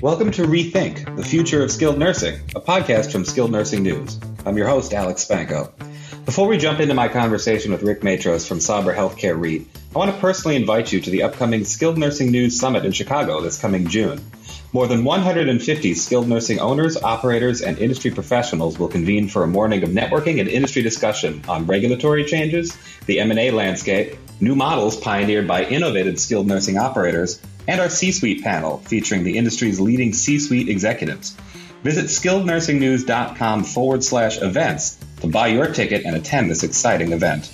Welcome to Rethink, the Future of Skilled Nursing, a podcast from Skilled Nursing News. I'm your host, Alex Spanko. Before we jump into my conversation with Rick Matros from Sabra Healthcare REIT, I want to personally invite you to the upcoming Skilled Nursing News Summit in Chicago this coming June. More than 150 skilled nursing owners, operators, and industry professionals will convene for a morning of networking and industry discussion on regulatory changes, the M&A landscape, new models pioneered by innovative skilled nursing operators, and our C-suite panel featuring the industry's leading C-suite executives. Visit skillednursingnews.com forward slash events to buy your ticket and attend this exciting event.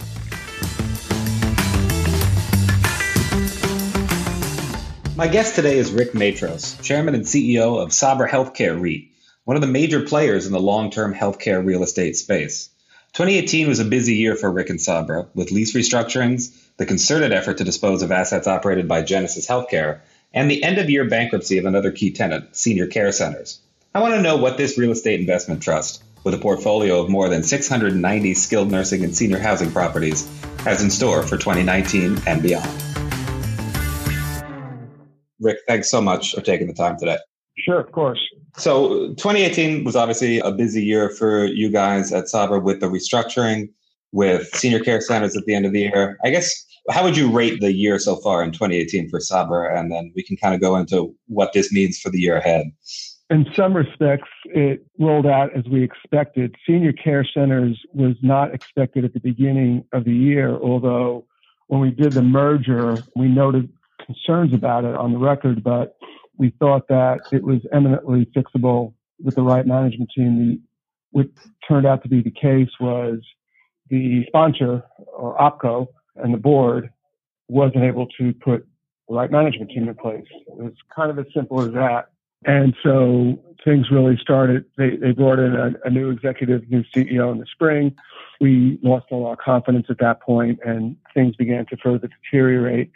My guest today is Rick Matros, Chairman and CEO of Sabra Healthcare REIT, one of the major players in the long-term healthcare real estate space. 2018 was a busy year for Rick and Sabra, with lease restructurings, the concerted effort to dispose of assets operated by Genesis Healthcare, and the end of year bankruptcy of another key tenant, Senior Care Centers. I want to know what this real estate investment trust, with a portfolio of more than 690 skilled nursing and senior housing properties, has in store for 2019 and beyond. Rick, thanks so much for taking the time today. Sure, of course. So 2018 was obviously a busy year for you guys at Sabra with the restructuring, with senior care centers at the end of the year. I guess how would you rate the year so far in 2018 for Sabra? And then we can kind of go into what this means for the year ahead. In some respects, it rolled out as we expected. Senior care centers was not expected at the beginning of the year, although when we did the merger, we noted concerns about it on the record, but we thought that it was eminently fixable with the right management team. What turned out to be the case was the sponsor or OPCO and the board wasn't able to put the right management team in place. It was kind of as simple as that. And so things really started. They, they brought in a, a new executive, new CEO in the spring. We lost a lot of confidence at that point and things began to further deteriorate.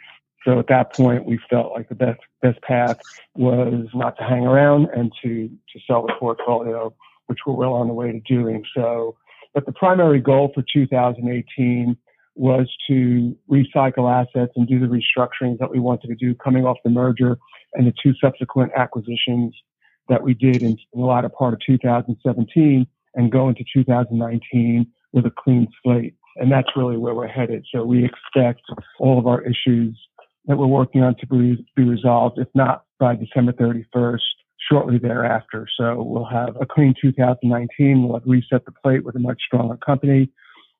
So at that point, we felt like the best, best path was not to hang around and to, to sell the portfolio, which we're well on the way to doing. So, but the primary goal for 2018 was to recycle assets and do the restructurings that we wanted to do coming off the merger and the two subsequent acquisitions that we did in, the latter part of 2017 and go into 2019 with a clean slate. And that's really where we're headed. So we expect all of our issues that we're working on to be, be resolved, if not by December 31st, shortly thereafter. So we'll have a clean 2019. We'll have reset the plate with a much stronger company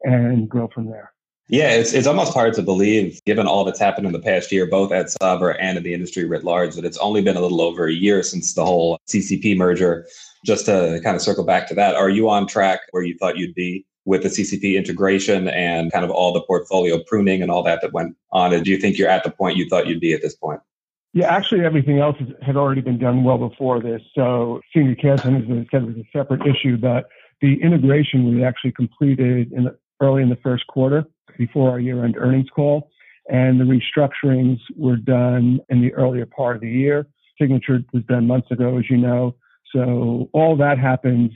and grow from there. Yeah, it's it's almost hard to believe, given all that's happened in the past year, both at Sabra and in the industry writ large, that it's only been a little over a year since the whole CCP merger. Just to kind of circle back to that, are you on track where you thought you'd be with the CCP integration and kind of all the portfolio pruning and all that that went on? And do you think you're at the point you thought you'd be at this point? Yeah, actually, everything else had already been done well before this. So, senior care centers, as I said, was a separate issue, but the integration we actually completed in the, early in the first quarter before our year end earnings call. And the restructurings were done in the earlier part of the year. Signature was done months ago, as you know. So all that happened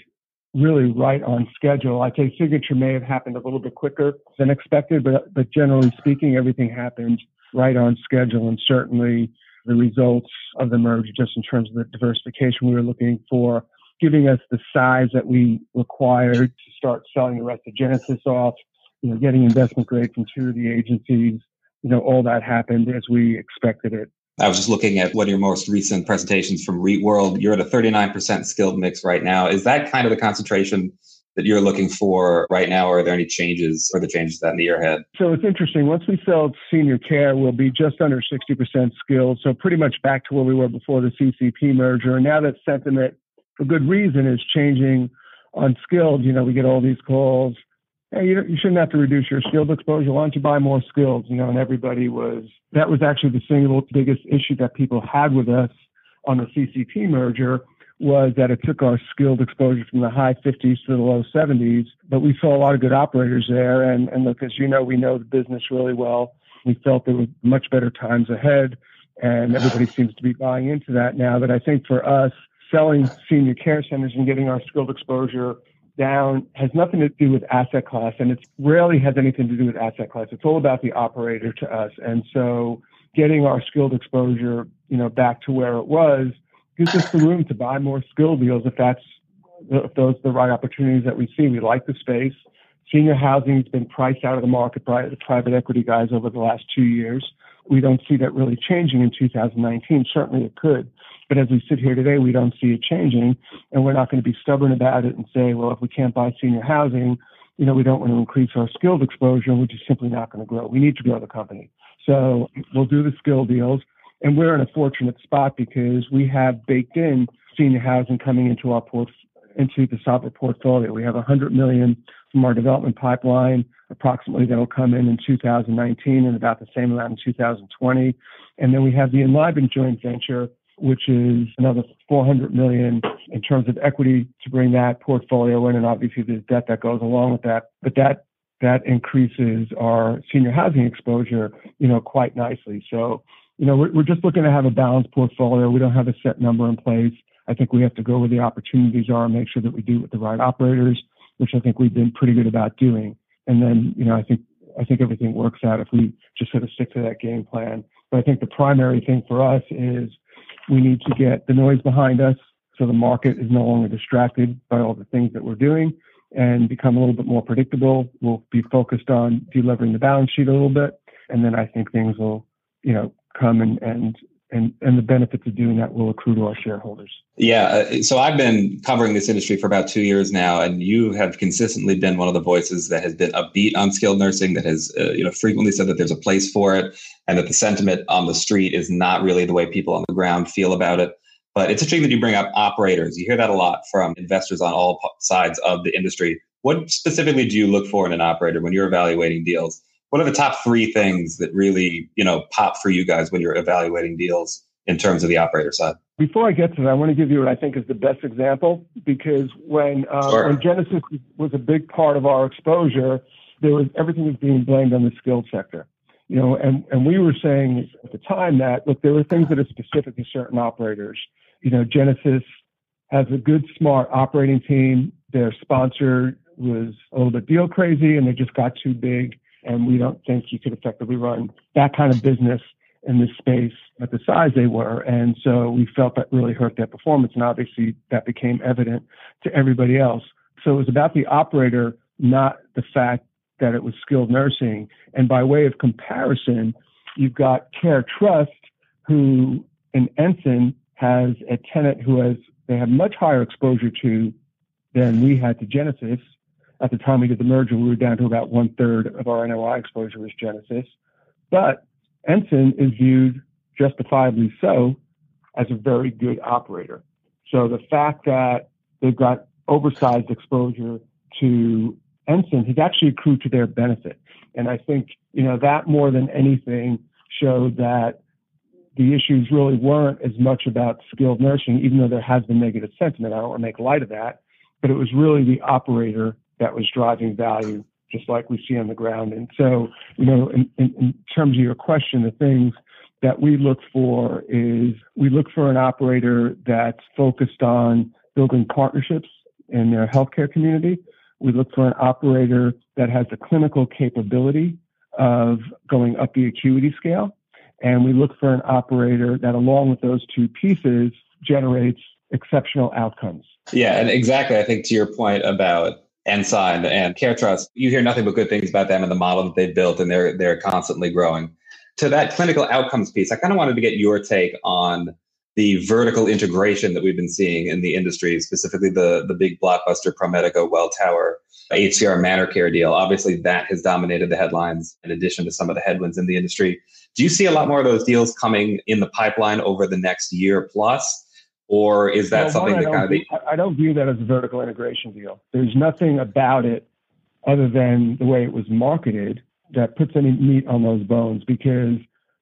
really right on schedule. I'd say signature may have happened a little bit quicker than expected, but, but generally speaking, everything happened right on schedule. And certainly the results of the merge, just in terms of the diversification we were looking for, giving us the size that we required to start selling the rest of Genesis off, you know, getting investment grade from two of the agencies, you know, all that happened as we expected it. I was just looking at one of your most recent presentations from REIT World. You're at a 39% skilled mix right now. Is that kind of the concentration that you're looking for right now, or are there any changes or the changes that in the year ahead? So it's interesting. Once we sell senior care, we'll be just under 60% skilled. So pretty much back to where we were before the CCP merger. And now that sentiment, for good reason, is changing on skilled. You know, we get all these calls hey, you, you shouldn't have to reduce your skilled exposure. Why don't you buy more skills? You know, and everybody was, that was actually the single biggest issue that people had with us on the CCP merger was that it took our skilled exposure from the high 50s to the low 70s. But we saw a lot of good operators there. And, and look, as you know, we know the business really well. We felt there were much better times ahead. And everybody seems to be buying into that now. But I think for us, selling senior care centers and getting our skilled exposure down has nothing to do with asset class and it rarely has anything to do with asset class. It's all about the operator to us. And so getting our skilled exposure, you know, back to where it was gives us the room to buy more skilled deals if that's if those are the right opportunities that we see. We like the space. Senior housing has been priced out of the market by the private equity guys over the last two years. We don't see that really changing in 2019. Certainly it could. But as we sit here today, we don't see it changing. And we're not going to be stubborn about it and say, well, if we can't buy senior housing, you know, we don't want to increase our skilled exposure and we're just simply not going to grow. We need to grow the company. So we'll do the skill deals. And we're in a fortunate spot because we have baked in senior housing coming into our into the Sabra portfolio. We have 100 million from our development pipeline, approximately that'll come in in 2019 and about the same amount in 2020. And then we have the Enlivant joint venture, which is another 400 million in terms of equity to bring that portfolio in. And obviously there's debt that goes along with that, but that that increases our senior housing exposure, you know, quite nicely. So you know, we're, we're just looking to have a balanced portfolio. We don't have a set number in place. I think we have to go where the opportunities are and make sure that we do it with the right operators, which I think we've been pretty good about doing. And then, you know, I think I think everything works out if we just sort of stick to that game plan. But I think the primary thing for us is we need to get the noise behind us so the market is no longer distracted by all the things that we're doing and become a little bit more predictable. We'll be focused on delivering the balance sheet a little bit. And then I think things will, you know, come and, and, and, and the benefits of doing that will accrue to our shareholders. Yeah. Uh, so I've been covering this industry for about two years now, and you have consistently been one of the voices that has been upbeat on skilled nursing, that has, uh, you know, frequently said that there's a place for it and that the sentiment on the street is not really the way people on the ground feel about it. But it's interesting that you bring up operators. You hear that a lot from investors on all sides of the industry. What specifically do you look for in an operator when you're evaluating deals? What are the top three things that really you know pop for you guys when you're evaluating deals in terms of the operator side? Before I get to that, I want to give you what I think is the best example because when uh, sure. when Genesis was a big part of our exposure, there was everything was being blamed on the skilled sector. You know, and, and we were saying at the time that look, there were things that are specific to certain operators. You know, Genesis has a good, smart operating team. Their sponsor was a little bit deal crazy, and they just got too big and we don't think you could effectively run that kind of business in this space at the size they were. And so we felt that really hurt their performance. And obviously that became evident to everybody else. So it was about the operator, not the fact that it was skilled nursing. And by way of comparison, you've got Care Trust, who in Ensign has a tenant who has, they have much higher exposure to than we had to Genesis at the time we did the merger, we were down to about one third of our NOI exposure was Genesis. But Ensign is viewed justifiably so as a very good operator. So the fact that they've got oversized exposure to Ensign has actually accrued to their benefit. And I think, you know, that more than anything showed that the issues really weren't as much about skilled nursing, even though there has been negative sentiment. I don't want to make light of that, but it was really the operator that was driving value, just like we see on the ground. And so, you know, in, in, in terms of your question, the things that we look for is we look for an operator that's focused on building partnerships in their healthcare community. We look for an operator that has the clinical capability of going up the acuity scale. And we look for an operator that, along with those two pieces, generates exceptional outcomes. Yeah, and exactly. I think to your point about Ensign and CareTrust, you hear nothing but good things about them and the model that they've built, and they're they're constantly growing. To that clinical outcomes piece, I kind of wanted to get your take on the vertical integration that we've been seeing in the industry, specifically the the big blockbuster ProMedica Welltower HCR ManorCare deal. Obviously, that has dominated the headlines in addition to some of the headwinds in the industry. Do you see a lot more of those deals coming in the pipeline over the next year plus? Or is that well, something that kind of? View, I don't view that as a vertical integration deal. There's nothing about it other than the way it was marketed that puts any meat on those bones because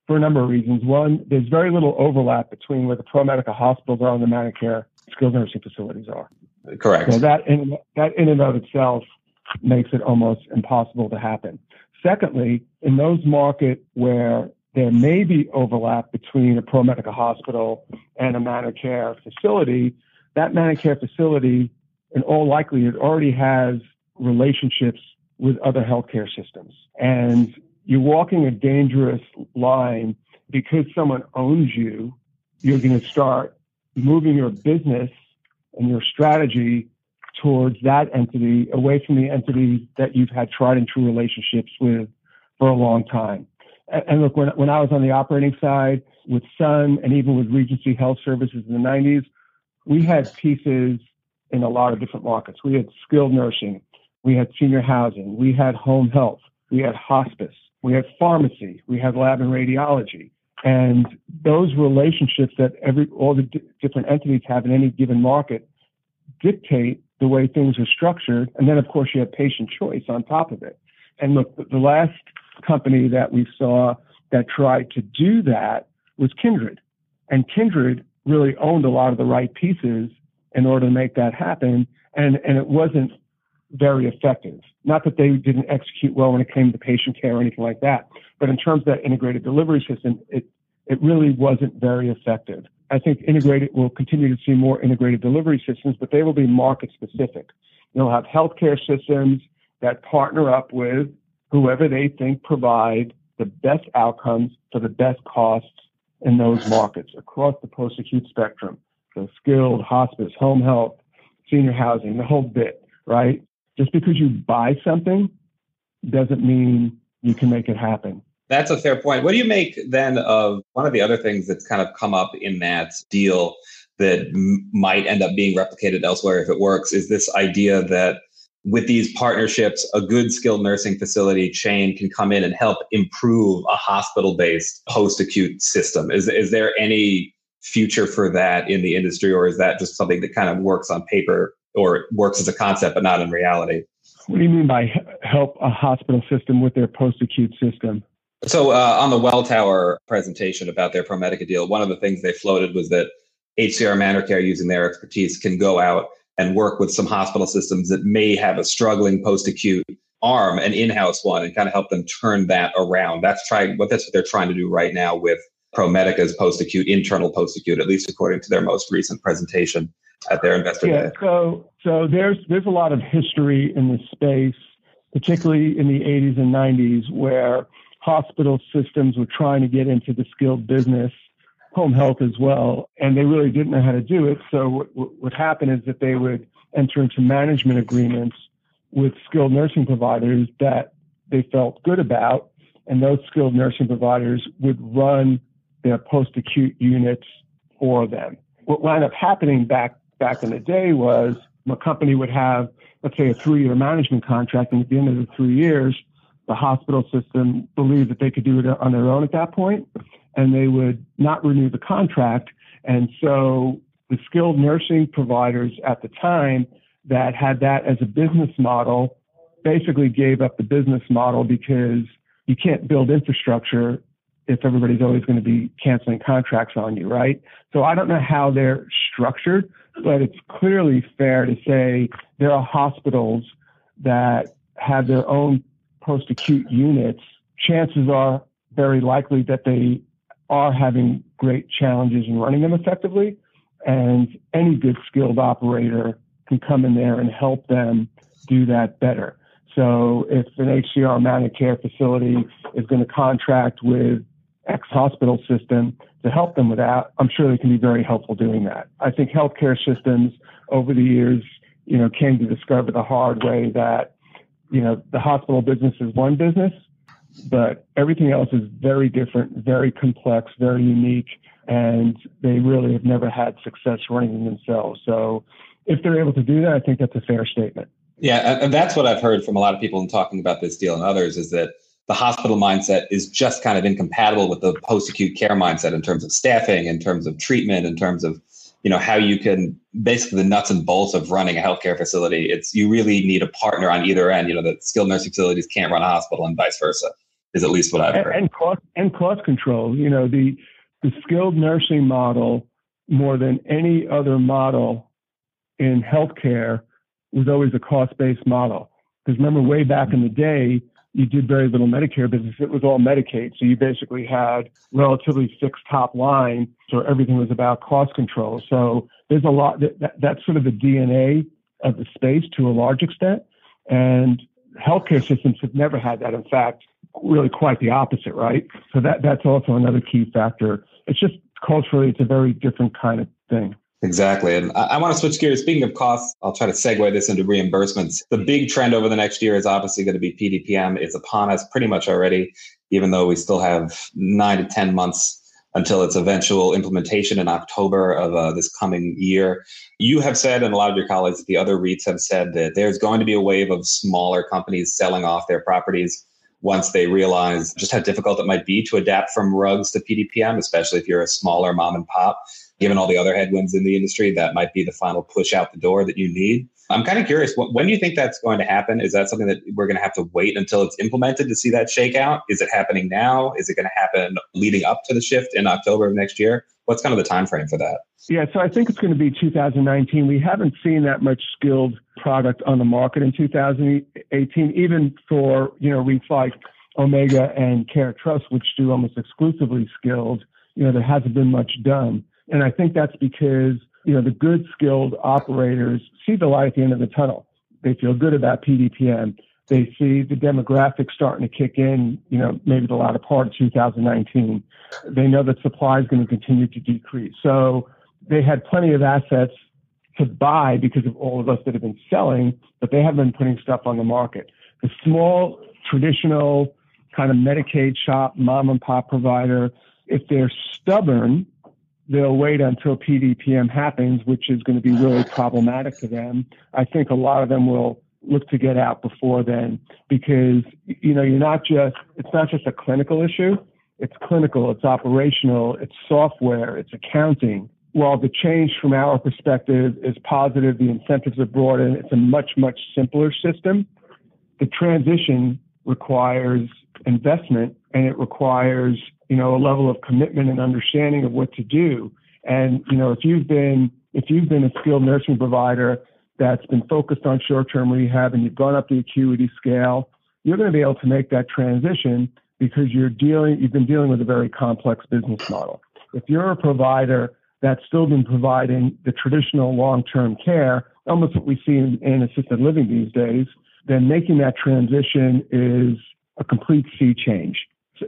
for a number of reasons. One, there's very little overlap between where the ProMedica hospitals are and the ManorCare skilled nursing facilities are. Correct. So that in, that in and of itself makes it almost impossible to happen. Secondly, in those markets where there may be overlap between a ProMedica hospital and a ManorCare facility. That ManorCare facility, in all likelihood, already has relationships with other healthcare systems. And you're walking a dangerous line because someone owns you. You're going to start moving your business and your strategy towards that entity away from the entity that you've had tried and true relationships with for a long time. And, look, when, when I was on the operating side with Sun and even with Regency Health Services in the 90s, we had pieces in a lot of different markets. We had skilled nursing, we had senior housing, we had home health, we had hospice, we had pharmacy, we had lab and radiology. And those relationships that every all the d- different entities have in any given market dictate the way things are structured. And then, of course, you have patient choice on top of it. And look, the last company that we saw that tried to do that was Kindred. And Kindred really owned a lot of the right pieces in order to make that happen. And, and it wasn't very effective. Not that they didn't execute well when it came to patient care or anything like that, but in terms of that integrated delivery system, it, it really wasn't very effective. I think integrated will continue to see more integrated delivery systems, but they will be market specific. You'll have healthcare systems that partner up with whoever they think provide the best outcomes for the best costs in those markets across the post acute spectrum. So skilled, hospice, home health, senior housing, the whole bit, right? Just because you buy something doesn't mean you can make it happen. That's a fair point. What do you make then of one of the other things that's kind of come up in that deal that m- might end up being replicated elsewhere if it works is this idea that with these partnerships, a good skilled nursing facility chain can come in and help improve a hospital based post acute system. Is, is there any future for that in the industry, or is that just something that kind of works on paper or works as a concept but not in reality? What do you mean by help a hospital system with their post acute system? So, uh, on the Welltower presentation about their ProMedica deal, one of the things they floated was that HCR ManorCare, using their expertise, can go out and work with some hospital systems that may have a struggling post acute arm, an in house one, and kind of help them turn that around. That's trying what that's what they're trying to do right now with ProMedica's post acute, internal post acute, at least according to their most recent presentation at their investor yeah, day. So, so there's there's a lot of history in this space, particularly in the 80s and 90s, where hospital systems were trying to get into the skilled business, home health as well, and they really didn't know how to do it. So what, what would happen is that they would enter into management agreements with skilled nursing providers that they felt good about, and those skilled nursing providers would run their post-acute units for them. What wound up happening back back in the day was a company would have, let's say, a three-year management contract, and at the end of the three years, the hospital system believed that they could do it on their own at that point, and they would not renew the contract. And so the skilled nursing providers at the time that had that as a business model basically gave up the business model because you can't build infrastructure if everybody's always going to be canceling contracts on you, right? So I don't know how they're structured, but it's clearly fair to say there are hospitals that have their own post acute units. Chances are very likely that they are having great challenges in running them effectively. And any good skilled operator can come in there and help them do that better. So if an HCR ManorCare facility is going to contract with X hospital system to help them with that, I'm sure they can be very helpful doing that. I think healthcare systems over the years, you know, came to discover the hard way that, you know, the hospital business is one business, but everything else is very different, very complex, very unique, and they really have never had success running themselves. So if they're able to do that, I think that's a fair statement. Yeah, and that's what I've heard from a lot of people in talking about this deal and others is that the hospital mindset is just kind of incompatible with the post-acute care mindset in terms of staffing, in terms of treatment, in terms of you know how you can basically the nuts and bolts of running a healthcare facility. It's you really need a partner on either end. You know, the skilled nursing facilities can't run a hospital and vice versa. Is at least what I've heard. And, and cost and cost control. You know, the the skilled nursing model more than any other model in healthcare was always a cost-based model. Because remember, way back in the day, you did very little Medicare business. It was all Medicaid. So you basically had relatively fixed top line. So everything was about cost control. So there's a lot that, that, that's sort of the DNA of the space to a large extent. And healthcare systems have never had that. In fact, really quite the opposite, right? So that, that's also another key factor. It's just culturally, it's a very different kind of thing. Exactly. And I, I want to switch gears. Speaking of costs, I'll try to segue this into reimbursements. The big trend over the next year is obviously going to be PDPM. It's upon us pretty much already, even though we still have nine to 10 months until its eventual implementation in October of uh, this coming year. You have said, and a lot of your colleagues, the other REITs have said that there's going to be a wave of smaller companies selling off their properties once they realize just how difficult it might be to adapt from RUGs to PDPM, especially if you're a smaller mom and pop. Given all the other headwinds in the industry, that might be the final push out the door that you need. I'm kind of curious, when do you think that's going to happen? Is that something that we're going to have to wait until it's implemented to see that shakeout? Is it happening now? Is it going to happen leading up to the shift in October of next year? What's kind of the time frame for that? Yeah, so I think it's going to be 2019. We haven't seen that much skilled product on the market in 2018, even for you know REITs like Omega and CareTrust, which do almost exclusively skilled. You know, there hasn't been much done, and I think that's because you know, the good skilled operators see the light at the end of the tunnel. They feel good about PDPM. They see the demographics starting to kick in, you know, maybe the latter part of 2019. They know that supply is going to continue to decrease. So they had plenty of assets to buy because of all of us that have been selling, but they haven't been putting stuff on the market. The small, traditional kind of Medicaid shop, mom and pop provider, if they're stubborn they'll wait until PDPM happens, which is going to be really problematic to them. I think a lot of them will look to get out before then because you know you're not just it's not just a clinical issue. It's clinical it's operational it's software it's accounting. While the change from our perspective is positive the incentives are broadened, it's a much much simpler system. The transition requires investment and it requires you know, a level of commitment and understanding of what to do. And, you know, if you've been, if you've been a skilled nursing provider that's been focused on short-term rehab and you've gone up the acuity scale, you're going to be able to make that transition because you're dealing, you've been dealing with a very complex business model. If you're a provider that's still been providing the traditional long-term care, almost what we see in, in assisted living these days, then making that transition is a complete sea change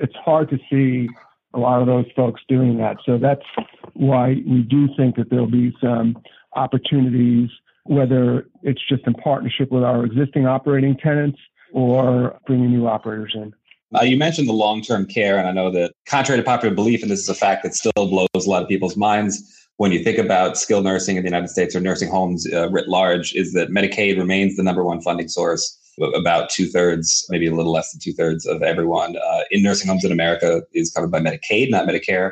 it's hard to see a lot of those folks doing that. So that's why we do think that there'll be some opportunities, whether it's just in partnership with our existing operating tenants or bringing new operators in. Uh, you mentioned the long-term care, and I know that contrary to popular belief, and this is a fact that still blows a lot of people's minds when you think about skilled nursing in the United States or nursing homes uh, writ large, is that Medicaid remains the number one funding source about two thirds, maybe a little less than two thirds of everyone uh, in nursing homes in America is covered by Medicaid, not Medicare.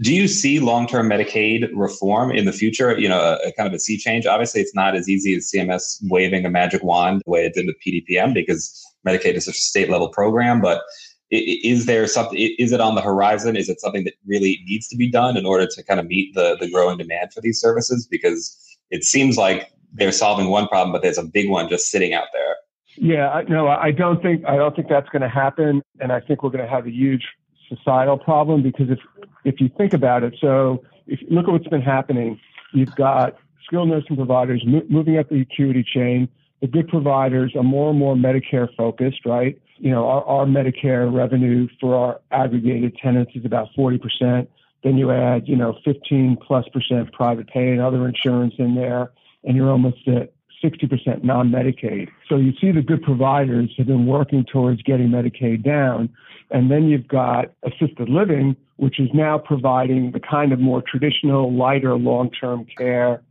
Do you see long-term Medicaid reform in the future? You know, a, a, kind of a sea change. Obviously, it's not as easy as CMS waving a magic wand the way it did with PDPM because Medicaid is such a state-level program. But is there something? Is it on the horizon? Is it something that really needs to be done in order to kind of meet the the growing demand for these services? Because it seems like they're solving one problem, but there's a big one just sitting out there. Yeah, no, I don't think I don't think that's going to happen, and I think we're going to have a huge societal problem because if if you think about it, so if you look at what's been happening, you've got skilled nursing providers mo- moving up the acuity chain. The good providers are more and more Medicare focused, right? You know, our, our Medicare revenue for our aggregated tenants is about 40%. Then you add, you know, 15 plus percent private pay and other insurance in there, and you're almost at 60% non-Medicaid. So you see the good providers have been working towards getting Medicaid down. And then you've got assisted living, which is now providing the kind of more traditional, lighter long-term care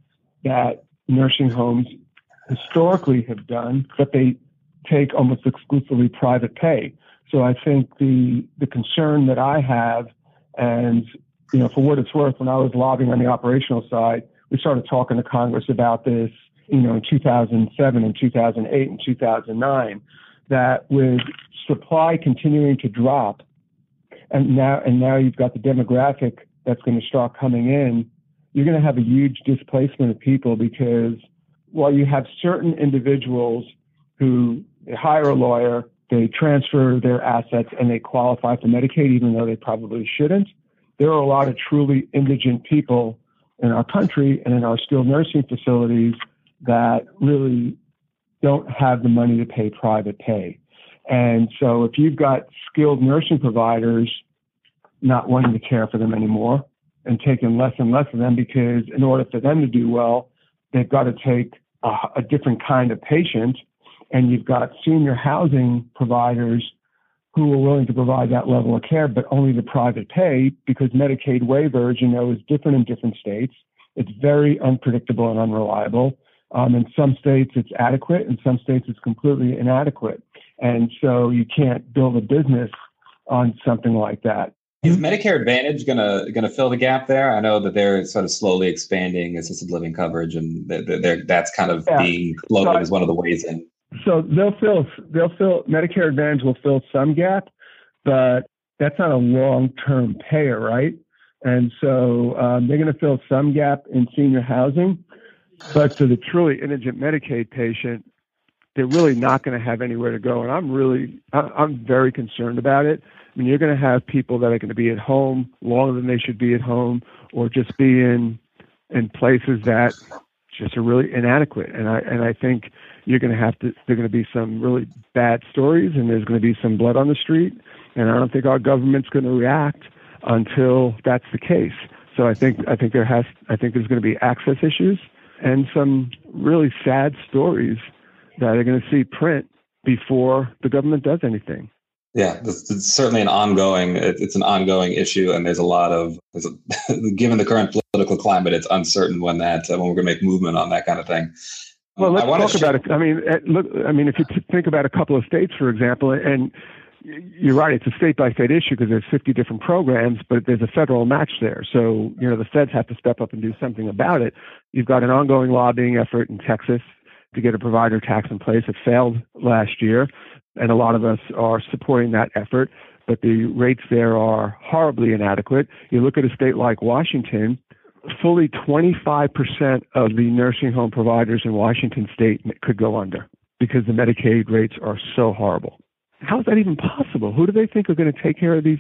that nursing homes historically have done, but they take almost exclusively private pay. So I think the the concern that I have, and you know, for what it's worth, when I was lobbying on the operational side, we started talking to Congress about this you know, in 2007 and 2008 and 2009, that with supply continuing to drop, and now and now you've got the demographic that's going to start coming in, you're going to have a huge displacement of people because while you have certain individuals who hire a lawyer, they transfer their assets and they qualify for Medicaid even though they probably shouldn't. There are a lot of truly indigent people in our country and in our skilled nursing facilities that really don't have the money to pay private pay. And so if you've got skilled nursing providers not wanting to care for them anymore, and taking less and less of them because in order for them to do well, they've got to take a, a different kind of patient. And you've got senior housing providers who are willing to provide that level of care, but only the private pay because Medicaid waivers, you know, is different in different states. It's very unpredictable and unreliable. Um, in some states, it's adequate. In some states, it's completely inadequate. And so you can't build a business on something like that. Is Medicare Advantage gonna gonna fill the gap there? I know that they're sort of slowly expanding assisted living coverage, and they're, they're, that's kind of yeah. being floated so, as one of the ways in. So they'll fill they'll fill Medicare Advantage will fill some gap, but that's not a long term payer, right? And so um, they're going to fill some gap in senior housing, but for the truly indigent Medicaid patient, they're really not going to have anywhere to go. And I'm really I'm very concerned about it. I mean, you're going to have people that are going to be at home longer than they should be at home, or just be in in places that just are really inadequate. And I and I think you're going to have to. There are going to be some really bad stories, and there's going to be some blood on the street. And I don't think our government's going to react until that's the case. So I think I think there has I think there's going to be access issues and some really sad stories that are going to see print before the government does anything. Yeah, it's certainly an ongoing. It's an ongoing issue, and there's a lot of. A, given the current political climate, it's uncertain when that when we're going to make movement on that kind of thing. Well, let's talk sh- about it. I mean, eh, look. I mean, if you think about a couple of states, for example, and you're right, it's a state by state issue because there's 50 different programs, but there's a federal match there. So, you know, the feds have to step up and do something about it. You've got an ongoing lobbying effort in Texas to get a provider tax in place. It failed last year, and a lot of us are supporting that effort, but the rates there are horribly inadequate. You look at a state like Washington, fully 25% of the nursing home providers in Washington state could go under because the Medicaid rates are so horrible. How is that even possible? Who do they think are going to take care of these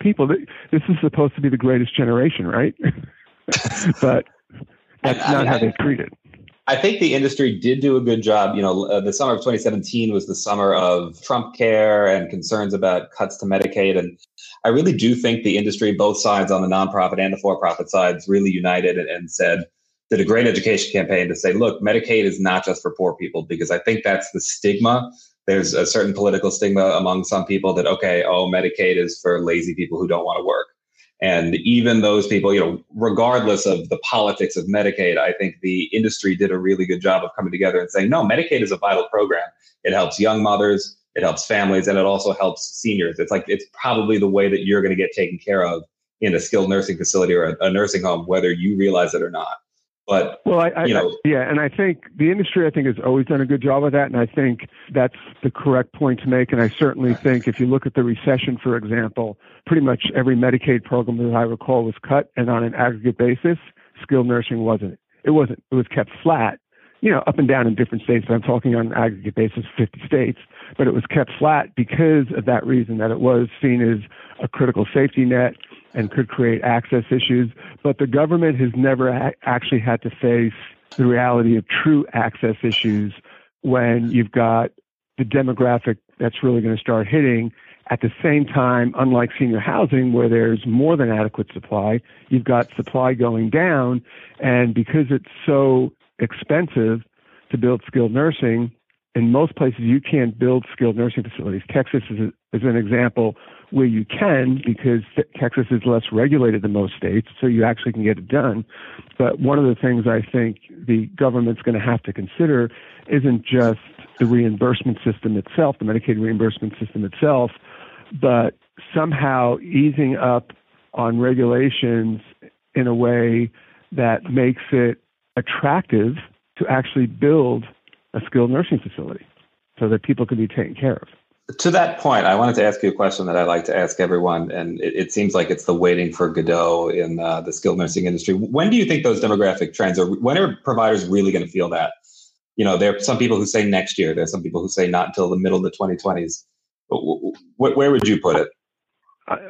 people? This is supposed to be the greatest generation, right? but that's I, not I, how they treat it. I think the industry did do a good job. You know, uh, the summer of 2017 was the summer of Trump care and concerns about cuts to Medicaid. And I really do think the industry, both sides on the nonprofit and the for profit sides, really united and, and said, did a great education campaign to say, look, Medicaid is not just for poor people, because I think that's the stigma there's a certain political stigma among some people that okay oh medicaid is for lazy people who don't want to work. And even those people you know regardless of the politics of medicaid i think the industry did a really good job of coming together and saying no medicaid is a vital program. It helps young mothers it helps families and it also helps seniors. It's like it's probably the way that you're going to get taken care of in a skilled nursing facility or a, a nursing home whether you realize it or not but well, I, I, you know, yeah, and I think the industry, I think, has always done a good job of that, and I think that's the correct point to make. And I certainly think if you look at the recession, for example, pretty much every Medicaid program that I recall was cut, and on an aggregate basis, skilled nursing wasn't. It wasn't. It was kept flat, you know, up and down in different states. But I'm talking on an aggregate basis, 50 states. But it was kept flat because of that reason that it was seen as a critical safety net and could create access issues. But the government has never ha- actually had to face the reality of true access issues when you've got the demographic that's really going to start hitting. At the same time, unlike senior housing, where there's more than adequate supply, you've got supply going down. And because it's so expensive to build skilled nursing, in most places you can't build skilled nursing facilities. Texas is, a, is an example where you can because Texas is less regulated than most states, so you actually can get it done. But one of the things I think the government's going to have to consider isn't just the reimbursement system itself, the Medicaid reimbursement system itself, but somehow easing up on regulations in a way that makes it attractive to actually build a skilled nursing facility so that people can be taken care of to that point, I wanted to ask you a question that I like to ask everyone, and it, it seems like it's the waiting for Godot in uh, the skilled nursing industry. When do you think those demographic trends are? When are providers really going to feel that? You know, there are some people who say next year. There's some people who say not until the middle of the 2020s. Where would you put it?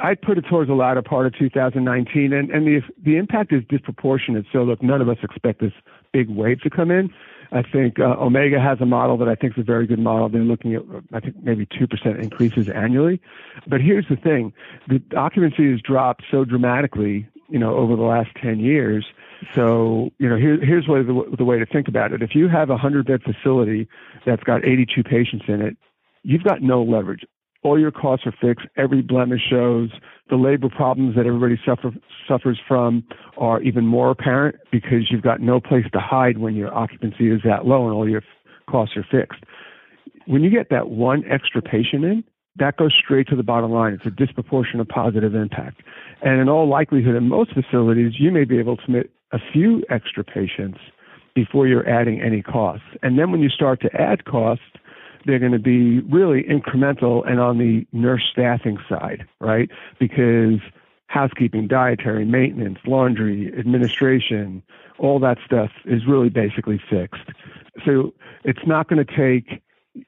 I'd put it towards the latter part of 2019, and, and the the impact is disproportionate. So, look, none of us expect this big wave to come in. I think uh, Omega has a model that I think is a very good model. They're looking at, I think, maybe 2% increases annually. But here's the thing the occupancy has dropped so dramatically you know, over the last 10 years. So, you know, here, here's what the, the way to think about it. If you have a 100 bed facility that's got 82 patients in it, you've got no leverage. All your costs are fixed. Every blemish shows. The labor problems that everybody suffer, suffers from are even more apparent because you've got no place to hide when your occupancy is that low and all your costs are fixed. When you get that one extra patient in, that goes straight to the bottom line. It's a disproportionate positive impact. And in all likelihood, in most facilities, you may be able to admit a few extra patients before you're adding any costs. And then when you start to add costs, they're going to be really incremental and on the nurse staffing side, right? Because housekeeping, dietary, maintenance, laundry, administration, all that stuff is really basically fixed. So it's not going to take,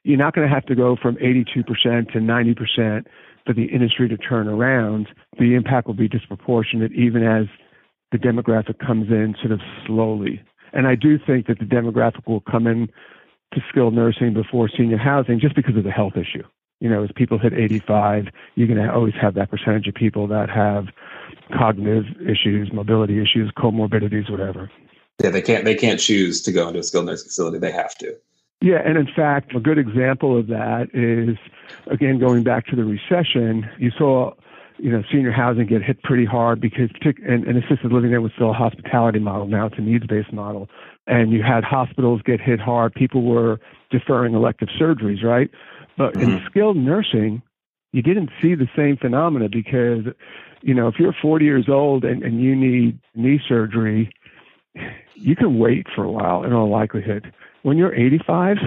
you're not going to have to go from 82% to 90% for the industry to turn around. The impact will be disproportionate even as the demographic comes in sort of slowly. And I do think that the demographic will come in to skilled nursing before senior housing just because of the health issue. You know, as people hit 85, you're going to always have that percentage of people that have cognitive issues, mobility issues, comorbidities, whatever. Yeah, they can't they can't choose to go into a skilled nursing facility. They have to. Yeah, and in fact, a good example of that is again going back to the recession. You saw you know, senior housing get hit pretty hard because, and, and assisted living there was still a hospitality model. Now it's a needs-based model, and you had hospitals get hit hard. People were deferring elective surgeries, right? But mm-hmm. in skilled nursing, you didn't see the same phenomena because, you know, if you're 40 years old and, and you need knee surgery, you can wait for a while in all likelihood. When you're 85,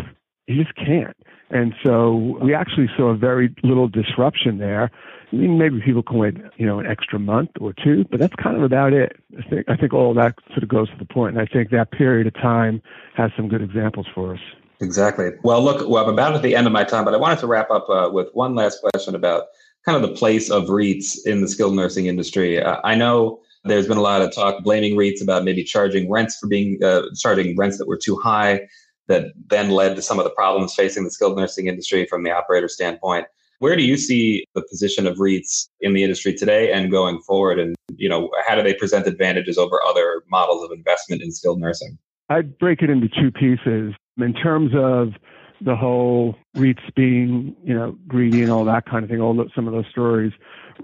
you just can't. And so we actually saw very little disruption there. I mean, maybe people can wait, you know, an extra month or two, but that's kind of about it. I think I think all that sort of goes to the point, and I think that period of time has some good examples for us. Exactly. Well, look, well, I'm about at the end of my time, but I wanted to wrap up uh, with one last question about kind of the place of REITs in the skilled nursing industry. Uh, I know there's been a lot of talk blaming REITs about maybe charging rents for being uh, charging rents that were too high that then led to some of the problems facing the skilled nursing industry from the operator standpoint. Where do you see the position of REITs in the industry today and going forward? And, you know, how do they present advantages over other models of investment in skilled nursing? I'd break it into two pieces. In terms of the whole REITs being, you know, greedy and all that kind of thing, all those some of those stories,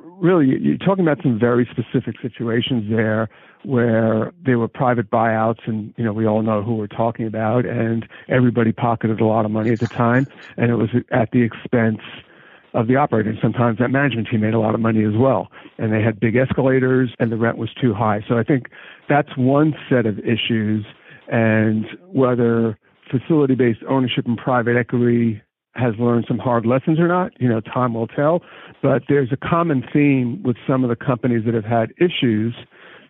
really, you're talking about some very specific situations there where there were private buyouts, and you know we all know who we're talking about, and everybody pocketed a lot of money at the time, and it was at the expense of the operator. And sometimes that management team made a lot of money as well, and they had big escalators, and the rent was too high. So I think that's one set of issues, and whether facility-based ownership and private equity has learned some hard lessons or not, you know, time will tell. But there's a common theme with some of the companies that have had issues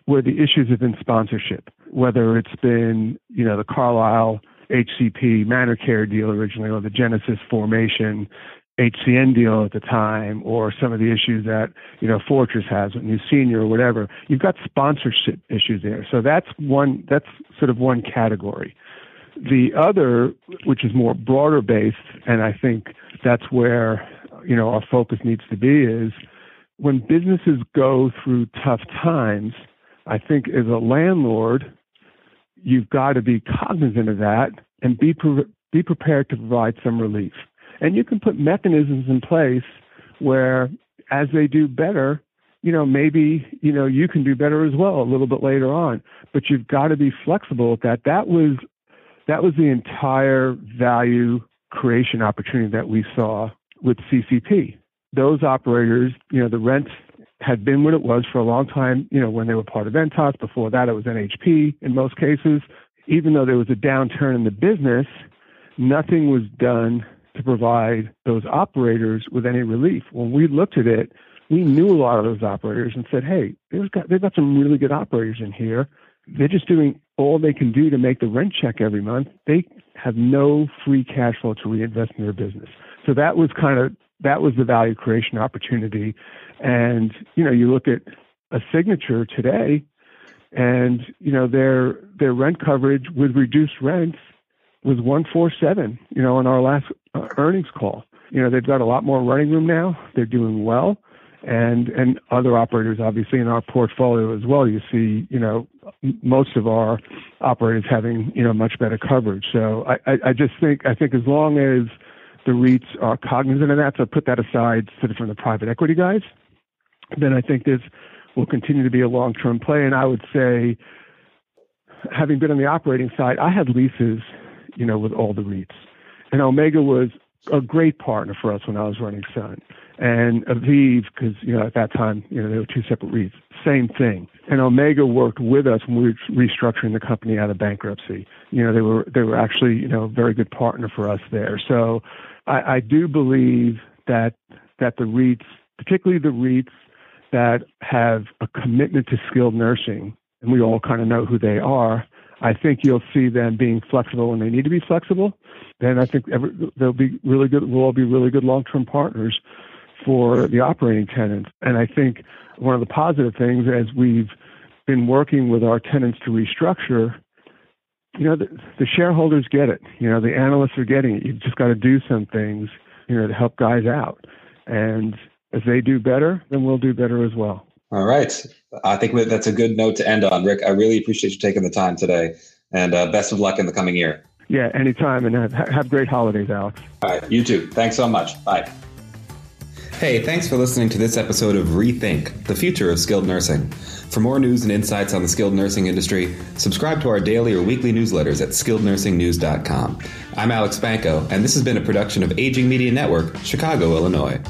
where the issues have been sponsorship, whether it's been, you know, the Carlyle HCP ManorCare deal originally or the Genesis formation HCN deal at the time or some of the issues that, you know, Fortress has with New Senior or whatever. You've got sponsorship issues there. So that's one, that's sort of one category. The other, which is more broader based, and I think that's where, you know, our focus needs to be is when businesses go through tough times, I think as a landlord, you've got to be cognizant of that and be pre- be prepared to provide some relief. And you can put mechanisms in place where, as they do better, you know, maybe you know you can do better as well a little bit later on. But you've got to be flexible with that. That was that was the entire value creation opportunity that we saw with CCP. Those operators, you know, the rent had been what it was for a long time, you know, when they were part of Ventas. Before that, it was NHP in most cases. Even though there was a downturn in the business, nothing was done to provide those operators with any relief. When we looked at it, we knew a lot of those operators and said, hey, got, they've got some really good operators in here. They're just doing all they can do to make the rent check every month. They have no free cash flow to reinvest in their business. So that was kind of that was the value creation opportunity. And, you know, you look at a signature today and, you know, their their rent coverage with reduced rents was 147, you know, in our last uh, earnings call. You know, they've got a lot more running room now. They're doing well. and and other operators obviously in our portfolio as well. You see, you know, most of our operators having you know much better coverage. So I, I, I just think I think as long as the REITs are cognizant of that, so put that aside sort of from the private equity guys, then I think this will continue to be a long term play. And I would say, having been on the operating side, I had leases, you know, with all the REITs, and Omega was a great partner for us when I was running Sun and Aviv, because you know at that time you know they were two separate REITs. Same thing. And Omega worked with us when we were restructuring the company out of bankruptcy. You know they were they were actually you know a very good partner for us there. So I, I do believe that that the REITs, particularly the REITs that have a commitment to skilled nursing, and we all kind of know who they are. I think you'll see them being flexible when they need to be flexible. Then I think every, they'll be really good. We'll all be really good long-term partners for the operating tenants. And I think one of the positive things as we've been working with our tenants to restructure, you know, the, the shareholders get it. You know, the analysts are getting it. You've just got to do some things, you know, to help guys out. And as they do better, then we'll do better as well. All right. I think that's a good note to end on. Rick, I really appreciate you taking the time today. And uh, best of luck in the coming year. Yeah, anytime. And have, have great holidays, Alex. All right. You too. Thanks so much. Bye. Hey, thanks for listening to this episode of Rethink, the future of skilled nursing. For more news and insights on the skilled nursing industry, subscribe to our daily or weekly newsletters at skillednursingnews.com. I'm Alex Spanko, and this has been a production of Aging Media Network, Chicago, Illinois.